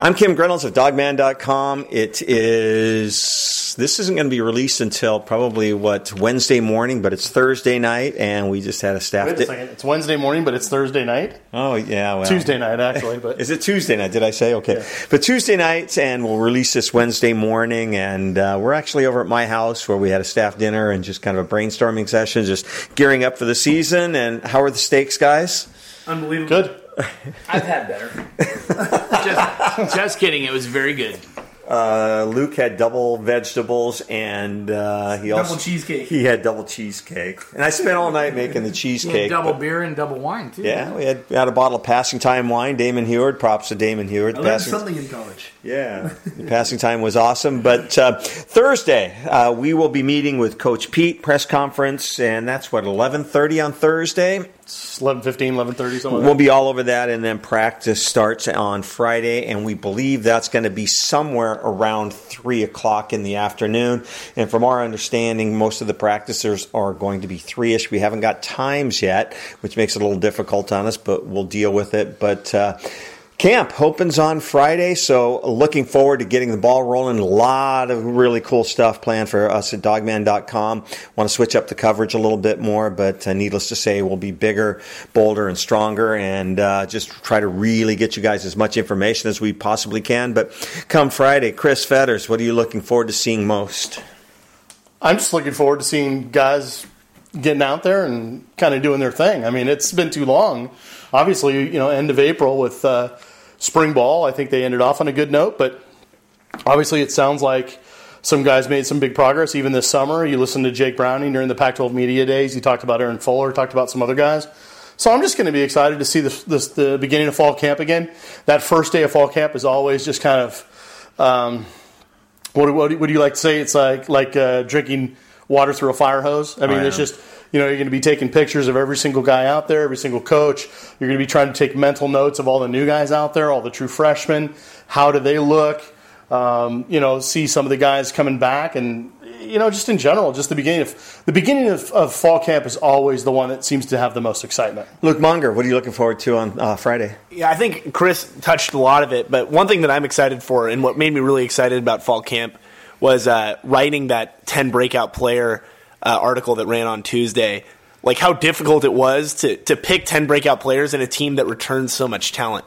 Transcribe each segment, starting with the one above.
I'm Kim Grinolds of dawgman.com. It is, this isn't going to be released until probably what, Wednesday morning, but it's Thursday night and we just had a staff. Wait a second. It's Wednesday morning, but it's Thursday night? Oh, yeah. Well, Tuesday night, actually. But Is it Tuesday night? Did I say? Okay. Yeah. But Tuesday night and we'll release this Wednesday morning and uh, we're actually over at my house where we had a staff dinner and just kind of a brainstorming session, just gearing up for the season. And how are the stakes, guys? Unbelievable. good. I've had better. just, just kidding. It was very good. Uh, Luke had double vegetables and uh, he also Double cheesecake. He had double cheesecake, and I spent all night making the cheesecake. double but- beer and double wine too. Yeah, we had, we had a bottle of Passing Time wine. Damon Huard, props to Damon Huard. I learned Passing- something in college. Yeah, the passing time was awesome. But uh, Thursday, uh, we will be meeting with Coach Pete press conference, and that's what eleven thirty on Thursday. It's 11.15, 11.30, something We'll be all over that, and then practice starts on Friday, and we believe that's going to be somewhere around three o'clock in the afternoon. And from our understanding, most of the practicers are going to be three-ish. We haven't got times yet, which makes it a little difficult on us, but we'll deal with it. But uh, Camp opens on Friday, so looking forward to getting the ball rolling. A lot of really cool stuff planned for us at dawgman.com. Want to switch up the coverage a little bit more, but uh, needless to say, we'll be bigger, bolder, and stronger, and uh, just try to really get you guys as much information as we possibly can. But come Friday, Chris Fetters, what are you looking forward to seeing most? I'm just looking forward to seeing guys getting out there and kind of doing their thing. I mean, it's been too long. Obviously, you know, end of April with uh, spring ball, I think they ended off on a good note, but obviously it sounds like some guys made some big progress even this summer. You listened to Jake Browning during the Pac 12 media days. He talked about Aaron Fuller, talked about some other guys. So I'm just going to be excited to see this, this, the beginning of fall camp again. That first day of fall camp is always just kind of um, what, what, what do you like to say? It's like like uh, drinking water through a fire hose. I mean, Oh, it's just you know you're going to be taking pictures of every single guy out there, every single coach. You're going to be trying to take mental notes of all the new guys out there, all the true freshmen. How do they look? Um, you know, see some of the guys coming back, and you know, just in general, just the beginning of the beginning of, of fall camp is always the one that seems to have the most excitement. Luke Munger, what are you looking forward to on uh, Friday? Yeah, I think Chris touched a lot of it, but one thing that I'm excited for and what made me really excited about fall camp was uh, writing that 10 breakout player uh, article that ran on Tuesday. Like how difficult it was to, to pick 10 breakout players in a team that returns so much talent.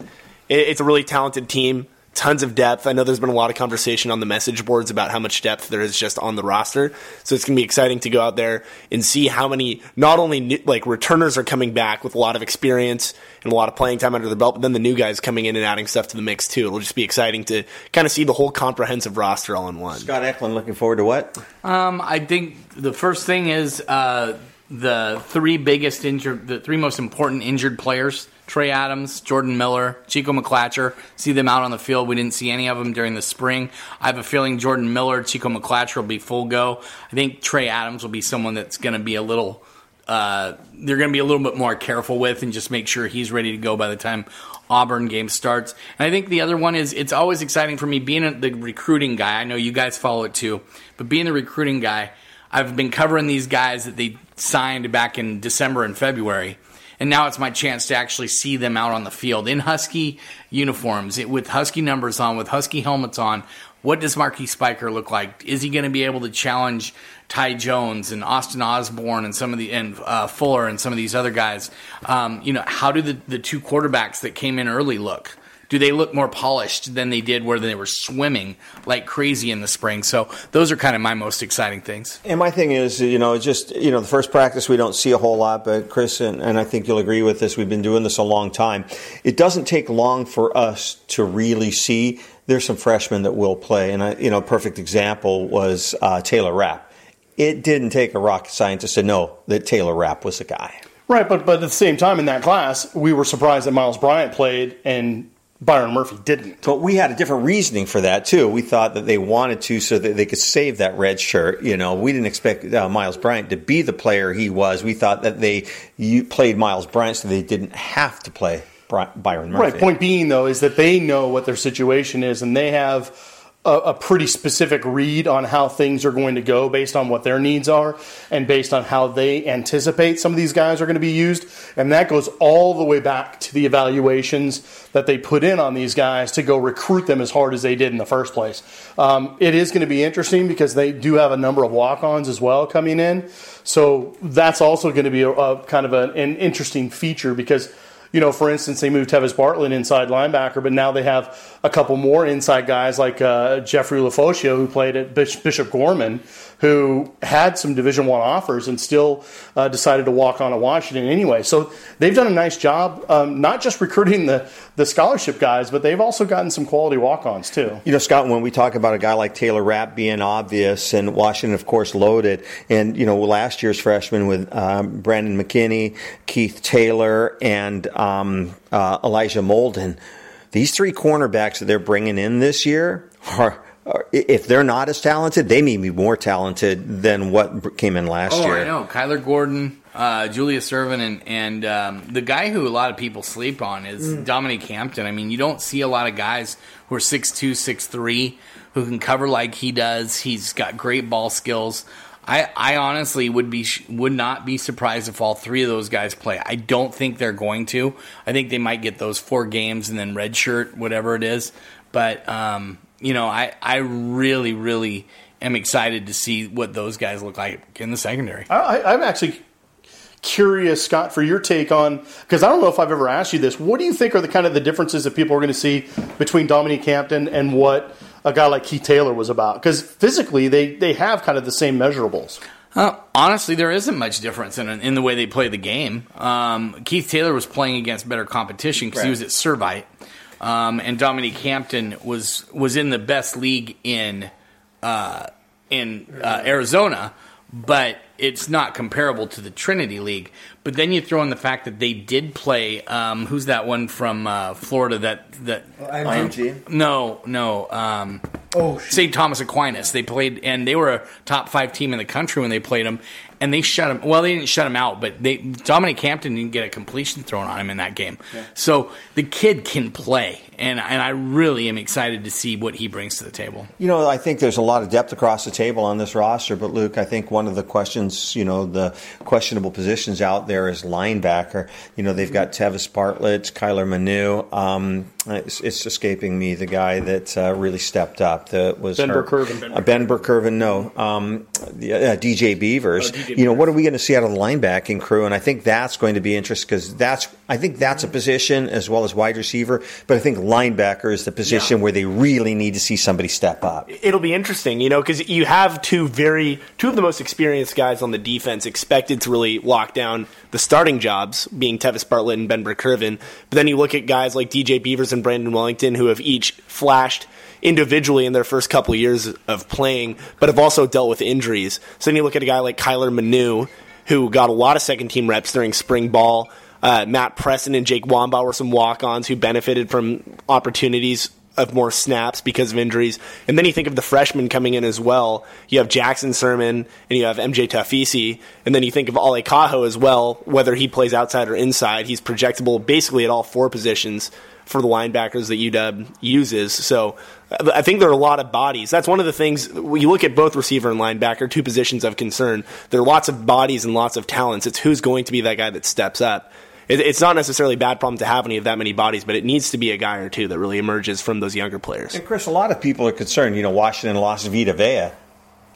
It, it's a really talented team, tons of depth. I know there's been a lot of conversation on the message boards about how much depth there is just on the roster. So it's going to be exciting to go out there and see how many not only new, like returners are coming back with a lot of experience and a lot of playing time under their belt, but then the new guys coming in and adding stuff to the mix too. It'll just be exciting to kind of see the whole comprehensive roster all in one. Scott Eklund, looking forward to what? Um, I think the first thing is uh, the three biggest injured, the three most important injured players: Trey Adams, Jordan Miller, Chico McClatcher. See them out on the field. We didn't see any of them during the spring. I have a feeling Jordan Miller, Chico McClatcher will be full go. I think Trey Adams will be someone that's going to be a little. Uh, they're going to be a little bit more careful with and just make sure he's ready to go by the time Auburn game starts. And I think the other one is it's always exciting for me being the recruiting guy. I know you guys follow it too, but being the recruiting guy, I've been covering these guys that they signed back in December and February. And now it's my chance to actually see them out on the field in Husky uniforms, it- with Husky numbers on, with Husky helmets on. What does Marquis Spiker look like? Is he going to be able to challenge Ty Jones and Austin Osborne and some of the and uh, Fuller and some of these other guys? Um, you know, how do the, the two quarterbacks that came in early look? Do they look more polished than they did where they were swimming like crazy in the spring? So those are kind of my most exciting things. And my thing is, you know, just you know, the first practice we don't see a whole lot, but Chris and, and I think you'll agree with this. We've been doing this a long time. It doesn't take long for us to really see. There's some freshmen that will play, and I, you know, a perfect example was uh, Taylor Rapp. It didn't take a rocket scientist to know that Taylor Rapp was a guy. Right, but but at the same time in that class, we were surprised that Myles Bryant played and Byron Murphy didn't. But we had a different reasoning for that too. We thought that they wanted to so that they could save that red shirt. You know, we didn't expect uh, Myles Bryant to be the player he was. We thought that they you played Myles Bryant so they didn't have to play Bry- Byron Murphy. Right. Point being though is that they know what their situation is and they have a, a, pretty specific read on how things are going to go based on what their needs are and based on how they anticipate some of these guys are going to be used. And that goes all the way back to the evaluations that they put in on these guys to go recruit them as hard as they did in the first place. Um, it is going to be interesting because they do have a number of walk ons as well coming in. So that's also going to be a, a kind of an interesting feature because you know, for instance, they moved Tevis Bartlett inside linebacker, but now they have a couple more inside guys like uh, Jeffrey Ulofoshio, who played at Bishop Gorman, who had some Division One offers and still uh, decided to walk on to Washington anyway. So they've done a nice job, um, not just recruiting the the scholarship guys, but they've also gotten some quality walk-ons too. You know, Scott, when we talk about a guy like Taylor Rapp being obvious and Washington, of course, loaded, and you know, last year's freshman with um, Brandon McKinney, Keith Taylor, and um, uh, Elijah Molden, these three cornerbacks that they're bringing in this year are if they're not as talented, they may be more talented than what came in last year. oh, year. I know. Kyler Gordon, uh, Julius Irvin, and, and um, the guy who a lot of people sleep on is mm. Dominique Hampton. I mean, you don't see a lot of guys who are 6'2, 6'3 who can cover like he does. He's got great ball skills. I, I honestly would be would not be surprised if all three of those guys play. I don't think they're going to. I think they might get those four games and then redshirt, whatever it is. But um, you know, I, I really, really am excited to see what those guys look like in the secondary. I, I'm actually curious, Scott, for your take on because I don't know if I've ever asked you this. What do you think are the kind of the differences that people are going to see between Dominique Hampton and what a guy like Keith Taylor was about? Because physically, they they have kind of the same measurables. Uh, honestly, there isn't much difference in in the way they play the game. Um, Keith Taylor was playing against better competition because right. he was at Servite. Um, and Dominique Hampton was was in the best league in uh, in uh, Arizona, but it's not comparable to the Trinity League. But then you throw in the fact that they did play. Um, who's that one from uh, Florida? That that IMG? Um, no, no. Um, oh, St. Thomas Aquinas. They played, and they were a top five team in the country when they played them, and they shut him. Well, they didn't shut him out, but they Dominique Hampton didn't get a completion thrown on him in that game. Yeah. So the kid can play, and and I really am excited to see what he brings to the table. You know, I think there's a lot of depth across the table on this roster, but Luke, I think one of the questions, you know, the questionable positions out there is linebacker. You know, they've got Tevis Bartlett, Kyler Manu. Um, it's, it's, escaping me the guy that uh, really stepped up. That was Ben Burr-Kirven. Uh, ben Burr-Kirven, no. Um, the, uh, DJ Beavers. Oh, DJ you know, what are we going to see out of the linebacking crew? And I think that's going to be interesting because that's I think that's a mm. position as well as wide receiver. But I think linebacker is the position yeah. where they really need to see somebody step up. It'll be interesting, you know, because you have two very two of the most experienced guys on the defense expected to really lock down the starting jobs, being Tevis Bartlett and Ben Burr-Kirven. But then you look at guys like DJ Beavers and Brandon Wellington, who have each flashed individually in their first couple of years of playing, but have also dealt with injuries. So then you look at a guy like Kyler Manu, who got a lot of second team reps during spring ball. Uh, Matt Preston and Jake Wambaugh were some walk ons who benefited from opportunities of more snaps because of injuries. And then you think of the freshmen coming in as well. You have Jackson Sirmon and you have MJ Tafisi. And then you think of Ale Kaho as well, whether he plays outside or inside. He's projectable basically at all four positions for the linebackers that UW uses. So uh, I think there are a lot of bodies. That's one of the things you look at both receiver and linebacker, two positions of concern. There are lots of bodies and lots of talents. It's who's going to be that guy that steps up it's not necessarily a bad problem to have any of that many bodies, but it needs to be a guy or two that really emerges from those younger players. And Chris, a lot of people are concerned. You know, Washington lost Vita Vea.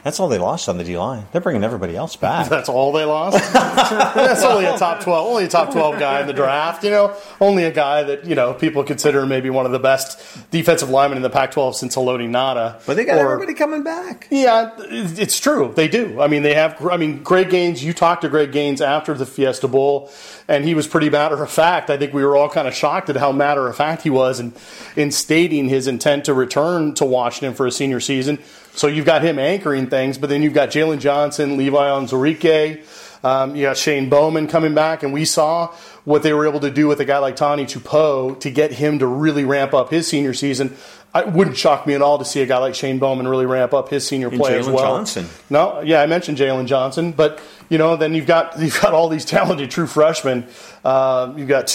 That's all they lost on the D line. They're bringing everybody else back. That's all they lost. That's only a top twelve, only a top twelve guy in the draft. You know, only a guy that you know people consider maybe one of the best defensive linemen in the Pac-12 since Haloti Ngata. But they got or, everybody coming back. Yeah, it's true. They do. I mean, they have. I mean, Greg Gaines. You talked to Greg Gaines after the Fiesta Bowl, and he was pretty matter of fact. I think we were all kind of shocked at how matter of fact he was in in stating his intent to return to Washington for a senior season so you've got him anchoring things, but then you've got Jalen Johnson, Levi Onwuzurike, um, you got Shane Bowman coming back, and we saw what they were able to do with a guy like Tani Tupou to get him to really ramp up his senior season. It wouldn't shock me at all to see a guy like Shane Bowman really ramp up his senior and play as well. Johnson. No, yeah, I mentioned Jalen Johnson, but you know, then you've got you've got all these talented true freshmen. Uh, you've got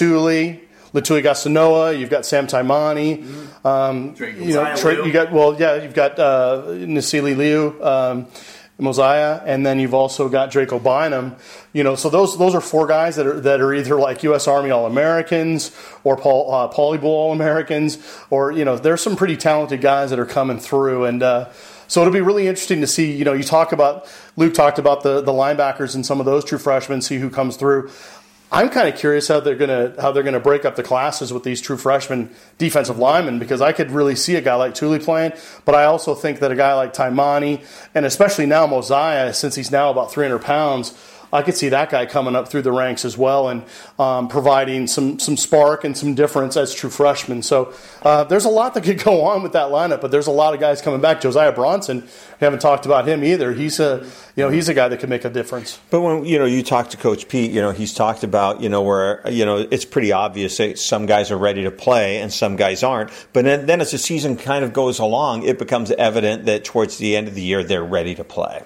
Tuli, Letuligasenoa, you've got Sam Taimani, um, you know, Tra- you got well, yeah, you've got uh, Nasili Liu. Um, Mosiah, and then you've also got Draco Bynum. You know, so those those are four guys that are that are either like U.S. Army All Americans or Paul, uh, Poly All Americans, or you know, there's some pretty talented guys that are coming through, and uh, so it'll be really interesting to see. You know, you talk about Luke talked about the the linebackers and some of those true freshmen, see who comes through. I'm kind of curious how they're gonna how they're gonna break up the classes with these true freshman defensive linemen because I could really see a guy like Tuli playing, but I also think that a guy like Taimani and especially now Mosiah, since he's now about 300 pounds, I could see that guy coming up through the ranks as well and um, providing some some spark and some difference as true freshmen. So uh, there's a lot that could go on with that lineup, but there's a lot of guys coming back. Josiah Bronson, we haven't talked about him either. He's a you know he's a guy that could make a difference. But when you know you talk to Coach Pete, you know he's talked about you know where you know it's pretty obvious that some guys are ready to play and some guys aren't. But then, then as the season kind of goes along, it becomes evident that towards the end of the year they're ready to play.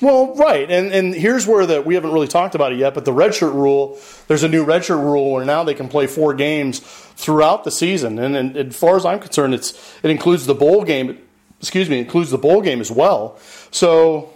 Well, right, and and here's where the we haven't really talked about it yet, but the redshirt rule. There's a new redshirt rule where now they can play four games throughout the season, and, and as far as I'm concerned, it's it includes the bowl game. Excuse me, includes the bowl game as well. So,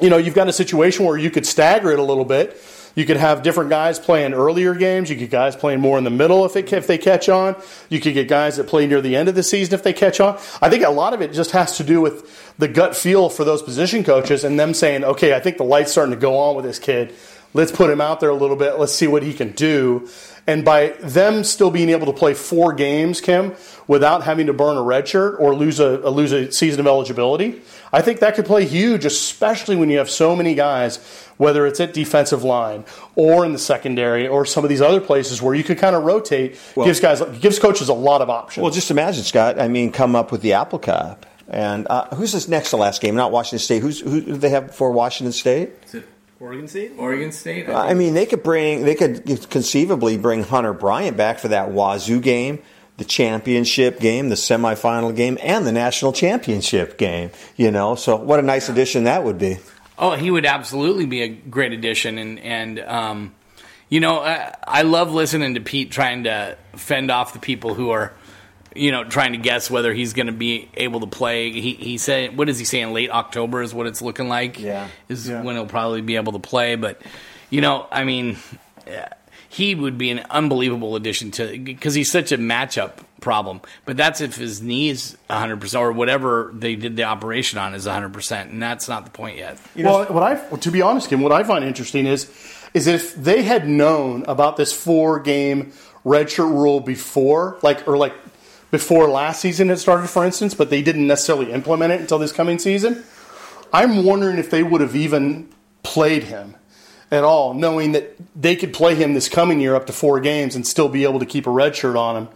you know, you've got a situation where you could stagger it a little bit. You could have different guys playing earlier games. You get guys playing more in the middle if, it, if they catch on. You could get guys that play near the end of the season if they catch on. I think a lot of it just has to do with the gut feel for those position coaches and them saying, okay, I think the light's starting to go on with this kid. Let's put him out there a little bit. Let's see what he can do. And by them still being able to play four games, Kim, without having to burn a red shirt or lose a, a lose a season of eligibility, I think that could play huge, especially when you have so many guys, whether it's at defensive line or in the secondary or some of these other places where you could kind of rotate. Well, gives guys gives coaches a lot of options. Well, just imagine, Scott. I mean, come up with the Apple Cup. And uh, who's this next to last game? Not Washington State. Who's who do they have for Washington State? Is it Oregon State? Oregon State. I, I mean, they could bring. They could conceivably bring Hunter Bryant back for that Wazoo game the championship game, the semifinal game, and the national championship game. You know, so what a nice addition that would be. Oh, he would absolutely be a great addition, and and um, you know, I, I love listening to Pete trying to fend off the people who are you know, trying to guess whether he's going to be able to play. He, he said, what is he saying? Late October is what it's looking like. Yeah, is yeah. when he'll probably be able to play. But you know, I mean, he would be an unbelievable addition to because he's such a matchup problem. But that's if his knee is 100 percent or whatever they did the operation on is 100 percent, and that's not the point yet. You know, well, what I to be honest, Kim, what I find interesting is is if they had known about this four game redshirt rule before, like or like before last season had started, for instance, but they didn't necessarily implement it until this coming season. I'm wondering if they would have even played him at all, knowing that they could play him this coming year up to four games and still be able to keep a red shirt on him.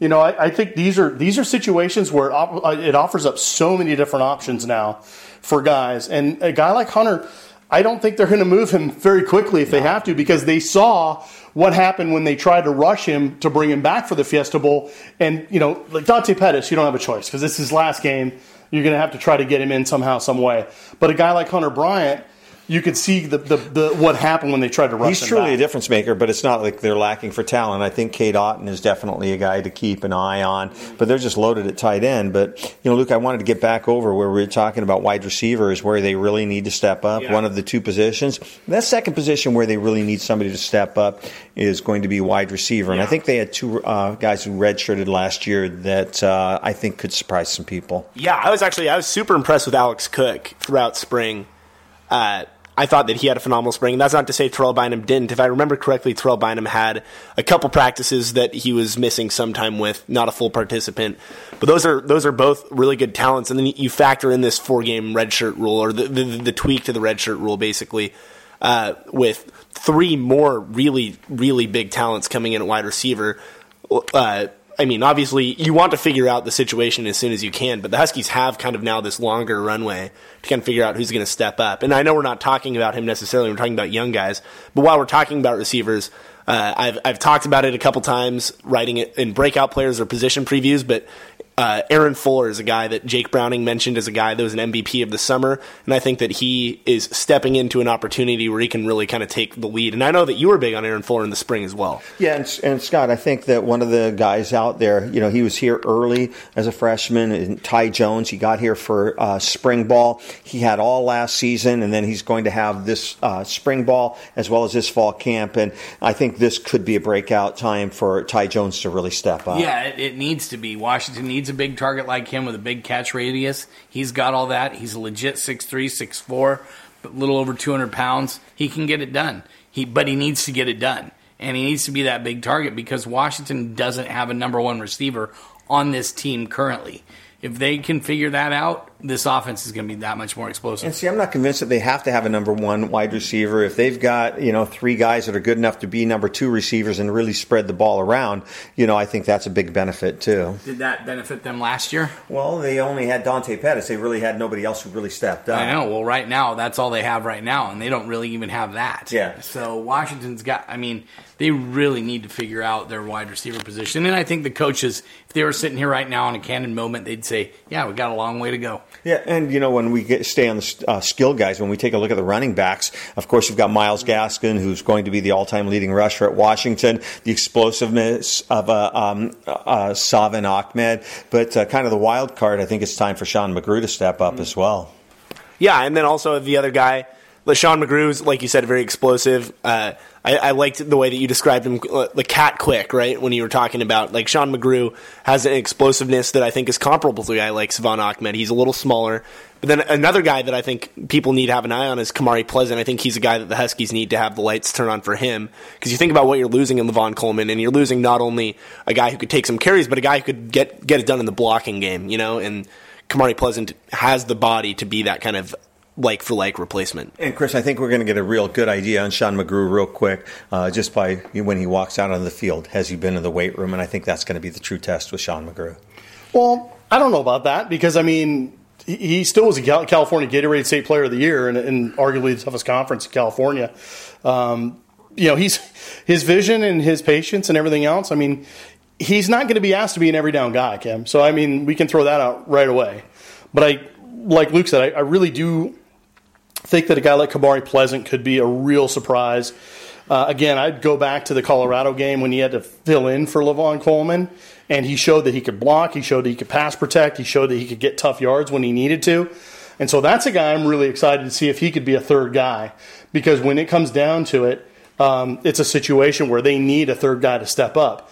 You know, I, I think these are these are situations where it, op- uh, it offers up so many different options now for guys, and a guy like Hunter. I don't think they're going to move him very quickly if they have to because they saw what happened when they tried to rush him to bring him back for the Fiesta Bowl. And, you know, like Dante Pettis, you don't have a choice because this is his last game. You're going to have to try to get him in somehow, some way. But a guy like Hunter Bryant, you could see the, the, the, what happened when they tried to rush. He's truly back. a difference maker, but it's not like they're lacking for talent. I think Cade Otton is definitely a guy to keep an eye on, but they're just loaded at tight end. But you know, Luke, I wanted to get back over where we were talking about wide receivers, where they really need to step up. Yeah. One of the two positions. That second position where they really need somebody to step up is going to be wide receiver, and yeah. I think they had two uh, guys who redshirted last year that uh, I think could surprise some people. Yeah, I was actually I was super impressed with Alex Cook throughout spring. Uh, I thought that he had a phenomenal spring. That's not to say Terrell Bynum didn't. If I remember correctly, Terrell Bynum had a couple practices that he was missing some time with, not a full participant. But those are those are both really good talents. And then you factor in this four game redshirt rule or the, the, the tweak to the redshirt rule, basically, uh, with three more really really big talents coming in at wide receiver. Uh, I mean, obviously, you want to figure out the situation as soon as you can, but the Huskies have kind of now this longer runway to kind of figure out who's going to step up. And I know we're not talking about him necessarily; we're talking about young guys. But while we're talking about receivers, uh, I've I've talked about it a couple times, writing it in breakout players or position previews. But uh, Aaron Fuller is a guy that Jake Browning mentioned as a guy that was an MVP of the summer, and I think that he is stepping into an opportunity where he can really kind of take the lead. And I know that you were big on Aaron Fuller in the spring as well. Yeah, and, and Scott, I think that one of the guys out there, you know, he was here early as a freshman. And Ty Jones, he got here for uh, spring ball. He had all last season, and then he's going to have this uh, spring ball as well as this fall camp. And I think this could be a breakout time for Ty Jones to really step up. Yeah, it, it needs to be. Washington needs a big target like him with a big catch radius. He's got all that. He's a legit 6'3", 6'4", a little over 200 pounds. He can get it done. He, but he needs to get it done. And he needs to be that big target because Washington doesn't have a number one receiver on this team currently. If they can figure that out, this offense is going to be that much more explosive. And see, I'm not convinced that they have to have a number one wide receiver. If they've got, you know, three guys that are good enough to be number two receivers and really spread the ball around, you know, I think that's a big benefit too. Did that benefit them last year? Well, they only had Dante Pettis. They really had nobody else who really stepped up. I know. Well, right now, that's all they have right now, and they don't really even have that. Yeah. So Washington's got, I mean, they really need to figure out their wide receiver position. And I think the coaches, if they were sitting here right now in a candid moment, they'd say, yeah, we got a long way to go. Yeah, and you know when we get, stay on the uh, skill guys, when we take a look at the running backs, of course you've got Myles Gaskin, who's going to be the all-time leading rusher at Washington, the explosiveness of uh, um, uh, Salvon Ahmed, but uh, kind of the wild card. I think it's time for Sean McGrew to step up as well. Yeah, and then also the other guy, LeSean McGrew's, like you said, very explosive. Uh, I, I, liked the way that you described him, uh, the cat quick, right? When you were talking about like Sean McGrew has an explosiveness that I think is comparable to a guy like Salvon Ahmed. He's a little smaller, but then another guy that I think people need to have an eye on is Kamari Pleasant. I think he's a guy that the Huskies need to have the lights turn on for him because you think about what you're losing in Lavon Coleman, and you're losing not only a guy who could take some carries, but a guy who could get get it done in the blocking game, you know, and. Kamari Pleasant has the body to be that kind of like for like replacement. And Chris, I think we're going to get a real good idea on Sean McGrew real quick, uh, just by when he walks out on the field. Has he been in the weight room? And I think that's going to be the true test with Sean McGrew. Well, I don't know about that because I mean he still was a California Gatorade State Player of the Year and, and arguably the toughest conference in California. Um, you know, he's his vision and his patience and everything else. I mean, he's not going to be asked to be an every down guy, Kim. So I mean, we can throw that out right away. But I, like Luke said, I, I really do think that a guy like Kamari Pleasant could be a real surprise. Uh, again, I'd go back to the Colorado game when he had to fill in for Lavon Coleman, and he showed that he could block, he showed that he could pass protect, he showed that he could get tough yards when he needed to. And so that's a guy I'm really excited to see if he could be a third guy, because when it comes down to it, um, it's a situation where they need a third guy to step up.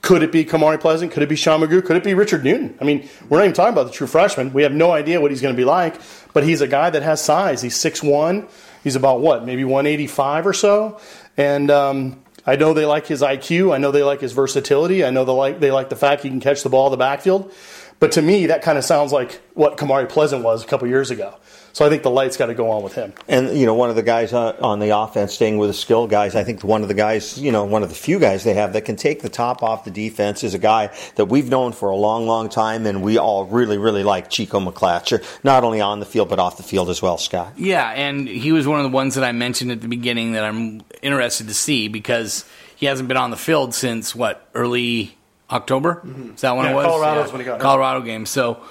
Could it be Kamari Pleasant? Could it be Sean McGrew? Could it be Richard Newton? I mean, we're not even talking about the true freshman. We have no idea what he's going to be like, but he's a guy that has size. He's 6'1. He's about what, maybe 185 or so. And um, I know they like his IQ. I know they like his versatility. I know they like, they like the fact he can catch the ball in the backfield. But to me, that kind of sounds like what Kamari Pleasant was a couple years ago. So I think the lights got to go on with him. And you know, one of the guys on the offense, staying with the skill guys, I think one of the guys, you know, one of the few guys they have that can take the top off the defense is a guy that we've known for a long, long time, and we all really, really like Chico McClatcher, not only on the field but off the field as well. Scott. Yeah, and he was one of the ones that I mentioned at the beginning that I'm interested to see because he hasn't been on the field since what early October. Mm-hmm. Is that when yeah, it was? Colorado's yeah. when he got Colorado game. So,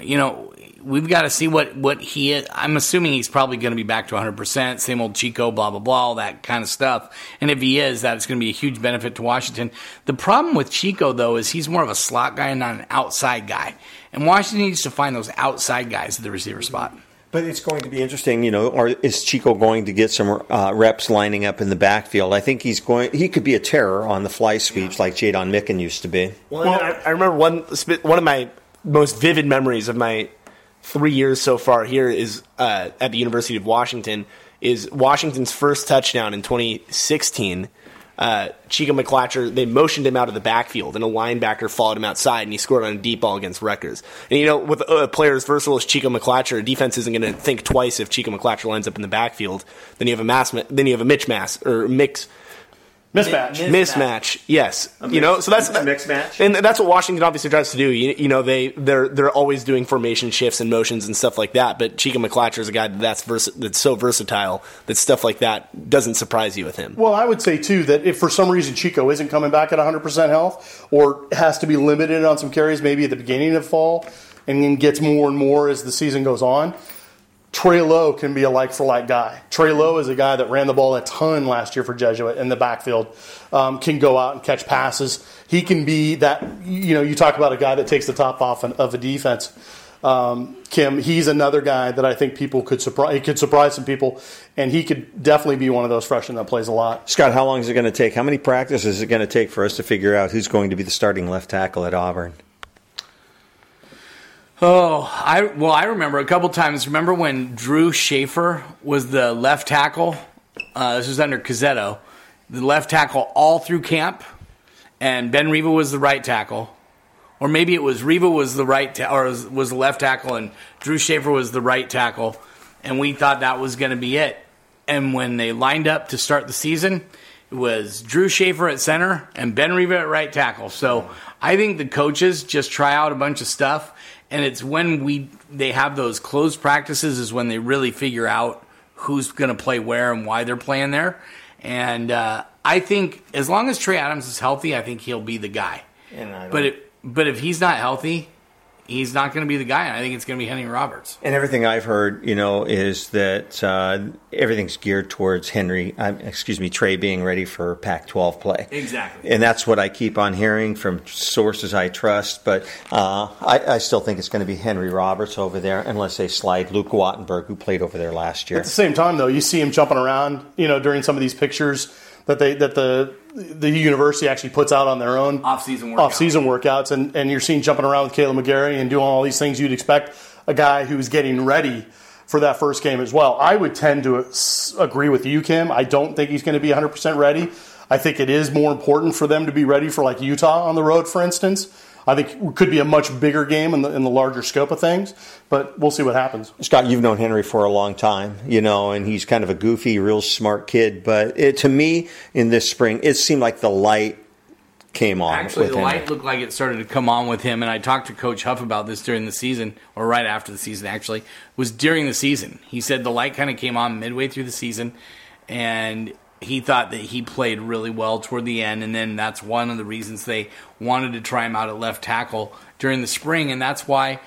you know, we've got to see what what he is. I'm assuming he's probably going to be back to 100. percent Same old Chico, blah blah blah, all that kind of stuff. And if he is, that's going to be a huge benefit to Washington. The problem with Chico though is he's more of a slot guy and not an outside guy. And Washington needs to find those outside guys at the receiver spot. But it's going to be interesting, you know. Or is Chico going to get some uh, reps lining up in the backfield? I think he's going. He could be a terror on the fly sweeps like Jaydon Mickens used to be. Well, well I, I remember one one of my most vivid memories of my three years so far here is uh, at the University of Washington is Washington's first touchdown in 2016. Uh, Chico McClatcher, they motioned him out of the backfield, and a linebacker followed him outside, and he scored on a deep ball against Rutgers. And you know, with a player as versatile as Chico McClatcher, a defense isn't going to think twice if Chico McClatcher lines up in the backfield. Then you have a mass, then you have a Mitch Mass or mix Mismatch. Mi- mismatch. Yes, you know, so that's a mixed match? and that's what Washington obviously tries to do. You, you know, they they're they're always doing formation shifts and motions and stuff like that. But Chico McClatcher is a guy that's vers- that's so versatile that stuff like that doesn't surprise you with him. Well, I would say too that if for some reason Chico isn't coming back at 100% health or has to be limited on some carries maybe at the beginning of fall and then gets more and more as the season goes on, Trey Lowe can be a like for like guy. Trey Lowe is a guy that ran the ball a ton last year for Jesuit in the backfield, um, can go out and catch passes. He can be that, you know, you talk about a guy that takes the top off of a defense. Um, Kim, he's another guy that I think people could surprise. He could surprise some people, and he could definitely be one of those freshmen that plays a lot. Scott, how long is it going to take? How many practices is it going to take for us to figure out who's going to be the starting left tackle at Auburn? Oh, I well, I remember a couple times. Remember when Drew Schaefer was the left tackle? Uh, this was under Cozzetto, the left tackle all through camp, and Ben Riva was the right tackle, or maybe it was Riva was the right ta- or was, was the left tackle, and Drew Schaefer was the right tackle, and we thought that was going to be it. And when they lined up to start the season, it was Drew Schaefer at center and Ben Riva at right tackle. So I think the coaches just try out a bunch of stuff, and it's when we they have those closed practices is when they really figure out who's going to play where and why they're playing there. And uh, I think as long as Trey Adams is healthy, I think he'll be the guy. But it, but if he's not healthy, he's not going to be the guy. And I think it's going to be Henry Roberts. And everything I've heard, you know, is that uh, everything's geared towards Henry, uh, excuse me, Trey being ready for Pac-12 play. Exactly. And that's what I keep on hearing from sources I trust. But uh, I, I still think it's going to be Henry Roberts over there, unless they slide Luke Wattenberg, who played over there last year. At the same time, though, you see him jumping around. You know, during some of these pictures that they that the the university actually puts out on their own Off-season workouts. off-season workouts, and and you're seeing jumping around with Kaleb McGary and doing all these things you'd expect a guy who's getting ready for that first game as well. I would tend to agree with you, Kim. I don't think he's going to be 100 percent ready. I think it is more important for them to be ready for like Utah on the road, for instance. I think it could be a much bigger game in the, in the larger scope of things, but we'll see what happens. Scott, you've known Henry for a long time, you know, and he's kind of a goofy, real smart kid. But it, to me, in this spring, it seemed like the light came on Actually, with the Henry. light looked like it started to come on with him, and I talked to Coach Huff about this during the season, or right after the season. Actually, was during the season. He said the light kind of came on midway through the season, and he thought that he played really well toward the end, and then that's one of the reasons they wanted to try him out at left tackle during the spring, and that's why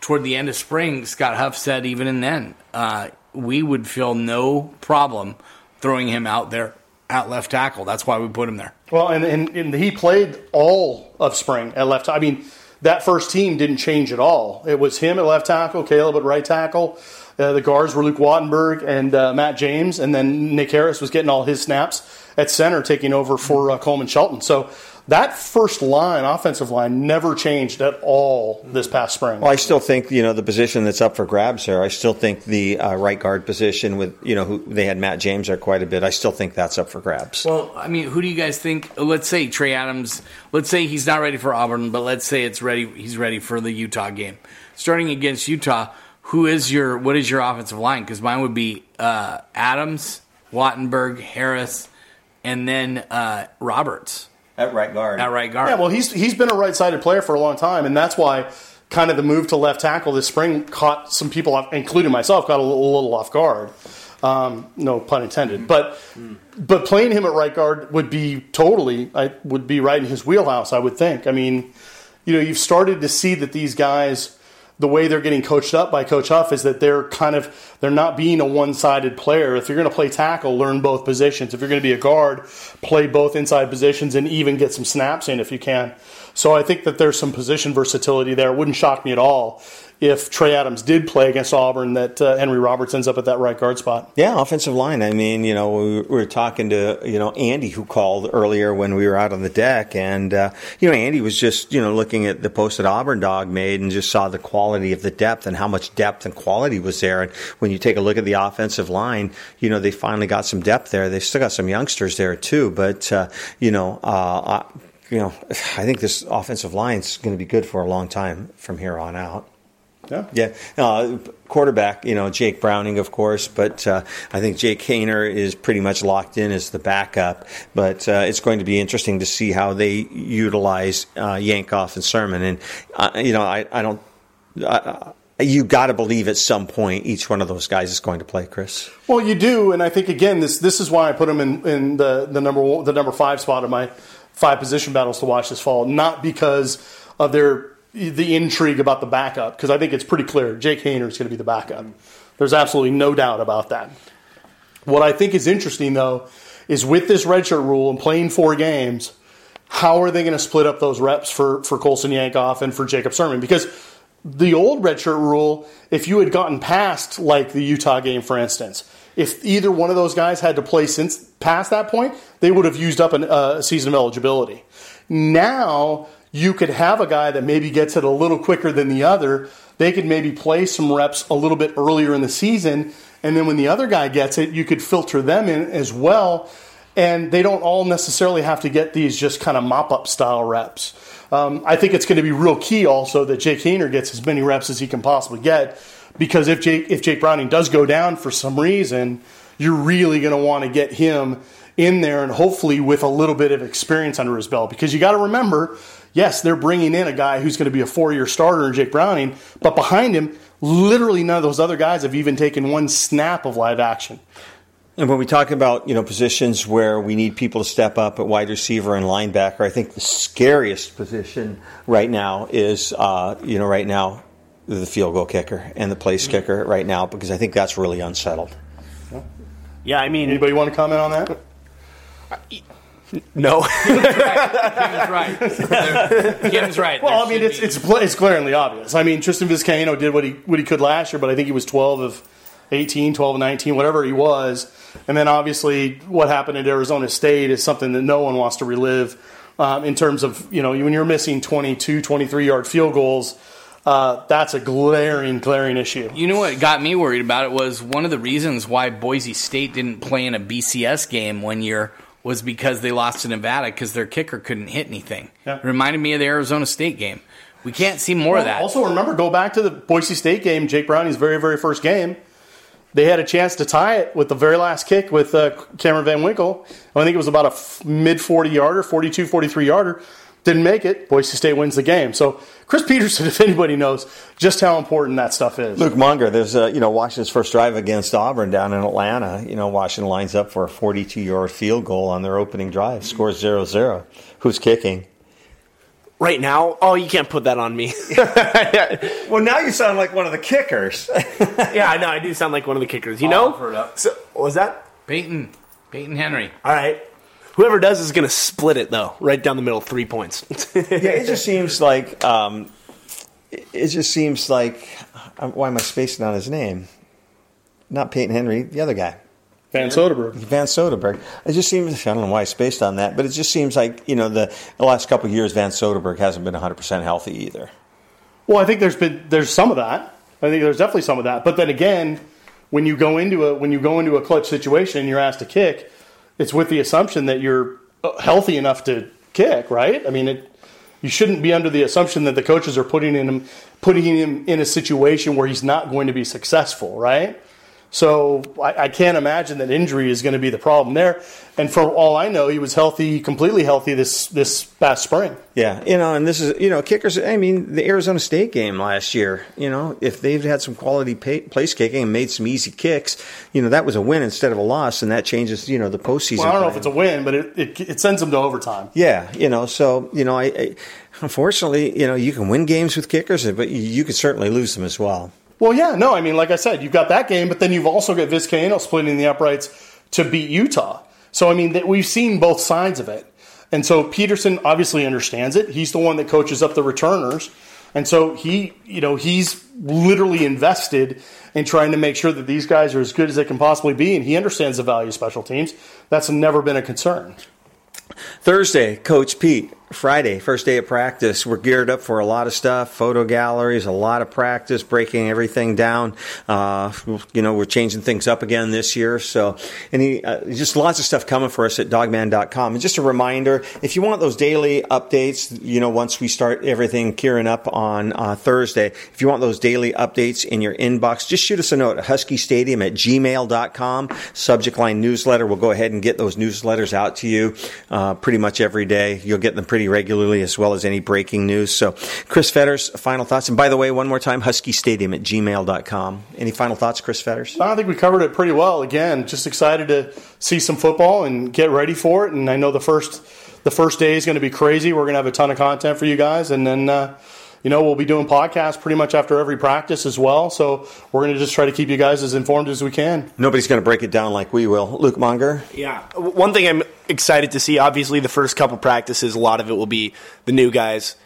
toward the end of spring, Scott Huff said even in then uh, we would feel no problem throwing him out there at left tackle. That's why we put him there. Well, and, and, and he played all of spring at left. I mean, that first team didn't change at all. It was him at left tackle, Kaleb at right tackle. Uh, the guards were Luke Wattenberg and uh, Matt James, and then Nick Harris was getting all his snaps at center, taking over for uh, Coleman Shelton. So that first line, offensive line, never changed at all this past spring. Well, I still think you know the position that's up for grabs there. I still think the uh, right guard position with you know who they had Matt James there quite a bit. I still think that's up for grabs. Well, I mean, who do you guys think? Let's say Trey Adams. Let's say he's not ready for Auburn, but let's say it's ready. He's ready for the Utah game. Starting against Utah, who is your what is your offensive line? Because mine would be uh, Adams, Wattenberg, Harris, and then uh, Roberts at right guard. at right guard. Yeah, well, he's he's been a right-sided player for a long time, and that's why kind of the move to left tackle this spring caught some people, off, including myself, got a little, little off guard. Um, no pun intended, but but playing him at right guard would be totally I would be right in his wheelhouse. I would think. I mean, you know, you've started to see that these guys. The way they're getting coached up by Coach Huff is that they're kind of they're not being a one-sided player. If you're going to play tackle, learn both positions. If you're going to be a guard, play both inside positions and even get some snaps in if you can. So I think that there's some position versatility there. It wouldn't shock me at all if Trey Adams did play against Auburn that uh, Henry Roberts ends up at that right guard spot. Yeah, offensive line. I mean, you know, we were talking to you know Andy who called earlier when we were out on the deck, and uh, you know Andy was just you know looking at the post that Auburn Dog made and just saw the quality of the depth and how much depth and quality was there. And when you take a look at the offensive line, you know they finally got some depth there. They still got some youngsters there too, but uh, you know. Uh, you know, I think this offensive line is going to be good for a long time from here on out. Yeah. Yeah, uh, quarterback, you know, Jake Browning, of course, but uh, I think Jake Haener is pretty much locked in as the backup. But uh, it's going to be interesting to see how they utilize uh, Yankoff and Sirmon. And, uh, you know, I, I don't. Uh, you got to believe at some point each one of those guys is going to play, Chris. Well, you do, and I think again this this is why I put them in, in the the number one, the number five spot of my five position battles to watch this fall. Not because of their the intrigue about the backup, because I think it's pretty clear Jake Haener is going to be the backup. There's absolutely no doubt about that. What I think is interesting though is with this redshirt rule and playing four games, how are they going to split up those reps for for Colson Yankoff and for Jacob Sirmon? Because the old redshirt rule, if you had gotten past like the Utah game, for instance, if either one of those guys had to play since past that point, they would have used up uh, a season of eligibility. Now you could have a guy that maybe gets it a little quicker than the other. They could maybe play some reps a little bit earlier in the season, and then when the other guy gets it, you could filter them in as well. And they don't all necessarily have to get these just kind of mop up style reps. Um, I think it's going to be real key also that Jake Haener gets as many reps as he can possibly get because if Jake if Jake Browning does go down for some reason, you're really going to want to get him in there and hopefully with a little bit of experience under his belt because you got to remember, yes, they're bringing in a guy who's going to be a four year starter in Jake Browning, but behind him, literally none of those other guys have even taken one snap of live action. And when we talk about you know positions where we need people to step up at wide receiver and linebacker, I think the scariest position right now is uh, you know right now the field goal kicker and the place kicker right now because I think that's really unsettled. Yeah, I mean, Anybody want to comment on that? No. Kim's right. Kim's right. Well, There I mean, should it's be- it's it's glaringly obvious. I mean, Tristan Vizcaino did what he what he could last year, but I think he was 12 of 18, 12 of 19, whatever he was. And then obviously, what happened at Arizona State is something that no one wants to relive. Um, in terms of you know when you're missing 22, 23 yard field goals, uh, that's a glaring, glaring issue. You know what got me worried about it was one of the reasons why Boise State didn't play in a BCS game one year was because they lost to Nevada because their kicker couldn't hit anything. Yeah. It reminded me of the Arizona State game. We can't see more of that. Also, remember, go back to the Boise State game, Jake Browning's very, very first game. They had a chance to tie it with the very last kick with uh, Cameron Van Winkle. I think it was about a f- mid 40 yarder, 42, 43 yarder. Didn't make it. Boise State wins the game. So, Chris Petersen, if anybody knows just how important that stuff is. Luke Munger, there's uh, you know Washington's first drive against Auburn down in Atlanta. You know Washington lines up for a 42 yard field goal on their opening drive, scores 0-0. Who's kicking? right now, oh, you can't put that on me. Well, now you sound like one of the kickers. yeah, I know. I do sound like one of the kickers. You I'll know? offer it up. So, what was that? Peyton, Peyton Henry. All right. Whoever does is going to split it, though, right down the middle, three points. yeah, it just seems like um, it it just seems like um, why am I spacing on his name? Not Peyton Henry, the other guy. Van Soderberg. Van Soderberg. It just seems I don't know why I spaced on that, but it just seems like you know the, the last couple of years Van Soderberg hasn't been 100 percent healthy either. Well, I think there's been there's some of that. I think there's definitely some of that. But then again, when you go into a when you go into a clutch situation and you're asked to kick, it's with the assumption that you're uh, healthy enough to kick, right? I mean, it, you shouldn't be under the assumption that the coaches are putting him putting him in a situation where he's not going to be successful, right? So I, I can't imagine that injury is going to be the problem there. And for all I know, he was healthy, completely healthy this this past spring. Yeah, you know, and this is you know kickers. I mean, the Arizona State game last year. You know, if they've had some quality pay, place kicking and made some easy kicks, you know, that was a win instead of a loss, and that changes you know the postseason. Well, I don't know if it's a win, but it, it, it sends them to overtime. Yeah, you know, so you know, I, I unfortunately, you know, you can win games with kickers, but you, you could certainly lose them as well. Well, yeah, no, I mean, like I said, you've got that game, but then you've also got Vizcaino splitting the uprights to beat Utah. So, I mean, we've seen both sides of it. And so Petersen obviously understands it. He's the one that coaches up the returners. And so he, you know, he's literally invested in trying to make sure that these guys are as good as they can possibly be. And he understands the value of special teams. That's never been a concern. Thursday, Coach Pete Friday, first day of practice. We're geared up for a lot of stuff, photo galleries, a lot of practice, breaking everything down. Uh, you know, we're changing things up again this year. So, any uh, just lots of stuff coming for us at dawgman.com. And just a reminder, if you want those daily updates, you know, once we start everything gearing up on uh, Thursday, if you want those daily updates in your inbox, just shoot us a note at huskystadium at gmail.com. Subject line newsletter. We'll go ahead and get those newsletters out to you uh, pretty much every day. You'll get them pretty pretty regularly, as well as any breaking news. So, Chris Fetters, final thoughts. And by the way, one more time, Husky Stadium at gmail.com. Any final thoughts, Chris Fetters? I think we covered it pretty well. Again, just excited to see some football and get ready for it. And I know the first the first day is going to be crazy. We're going to have a ton of content for you guys, and then. Uh, you know, we'll be doing podcasts pretty much after every practice as well. So we're going to just try to keep you guys as informed as we can. Nobody's going to break it down like we will. Luke Monger? Yeah. One thing I'm excited to see, obviously, the first couple practices, a lot of it will be the new guys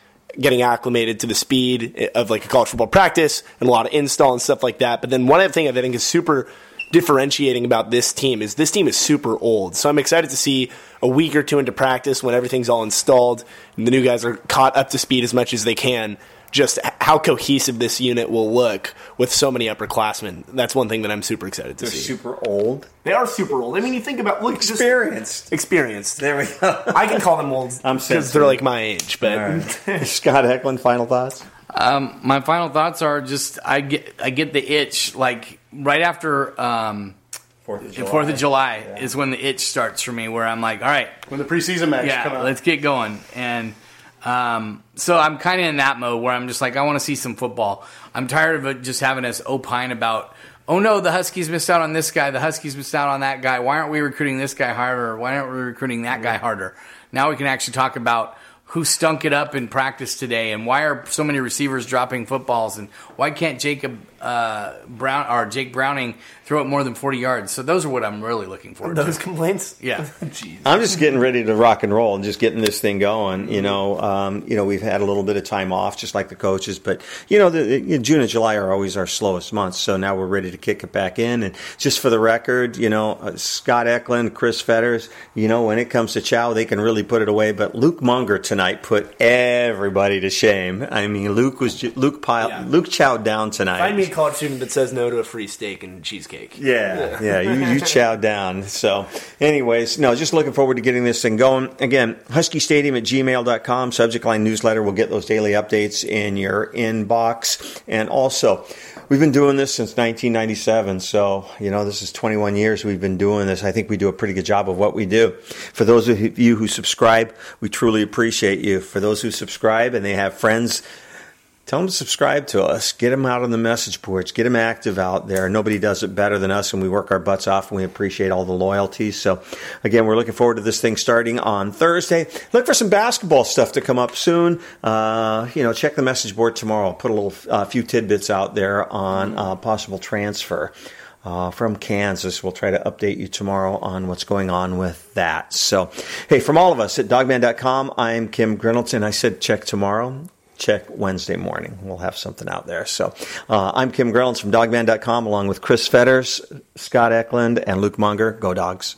getting acclimated to the speed eh, of like a college football practice and a lot of install and stuff like that. But then one other thing that I think is super differentiating about this team is this team is super old. So I'm excited to see a week or two into practice when everything's all installed and the new guys are caught up to speed as much as they can. Just how cohesive this unit will look with so many upperclassmen. That's one thing that I'm super excited to They're see. super old. They are super old. I mean, you think about look just- Experienced. experienced. There we go. I can call them old I'm because they're like my age. But All right. Scott Eklund, final thoughts? Um, my final thoughts are just I get I get the itch like right after um, Fourth of Fourth of July is when the itch starts for me, where I'm like, all right, When the preseason match come yeah, let's get going. And um, so I'm kind of in that mode where I'm just like, I want to see some football. I'm tired of just having us opine about, oh no, the Huskies missed out on this guy, the Huskies missed out on that guy. Why aren't we recruiting this guy harder? Why aren't we recruiting that guy harder? Now we can actually talk about who stunk it up in practice today and why are so many receivers dropping footballs and why can't Jacob uh, Brown or Jake Browning throw it more than 40 yards? So those are what I'm really looking for. those complaints, Yeah. Jeez. I'm just getting ready to rock and roll and just getting this thing going. You know, um, you know, we've had a little bit of time off, just like the coaches, but you know, the, the- June and July are always our slowest months. So now we're ready to kick it back in. And just for the record, you know, uh, Scott Eklund, Chris Fetters, you know, when it comes to Chow, they can really put it away. But Luke Munger tonight put everybody to shame. I mean, Luke was ju- Luke piled, Yeah. Luke chowed down tonight. Find college student that says no to a free steak and cheesecake. Yeah, yeah, you, you chowed down. So, anyways, no, just looking forward to getting this thing going. Again, Husky Stadium at gmail.com, subject line newsletter. We'll get those daily updates in your inbox. And also, we've been doing this since 1997. So, you know, this is 21 years we've been doing this. I think we do a pretty good job of what we do. For those of you who subscribe, we truly appreciate you. For those who subscribe and they have friends, Tell them to subscribe to us. Get them out on the message boards. Get them active out there. Nobody does it better than us, and we work our butts off, and we appreciate all the loyalty. So, again, we're looking forward to this thing starting on Thursday. Look for some basketball stuff to come up soon. Uh, you know, check the message board tomorrow. I'll put a little uh, few tidbits out there on uh, possible transfer. Uh, from Kansas. We'll try to update you tomorrow on what's going on with that. So, hey, from all of us at dawgman.com, I'm Kim Grinolds. I said check tomorrow check Wednesday morning. We'll have something out there. So uh, I'm Kim Grinolds from dawgman.com along with Chris Fetters, Scott Eklund, and Luke Munger. Go Dogs.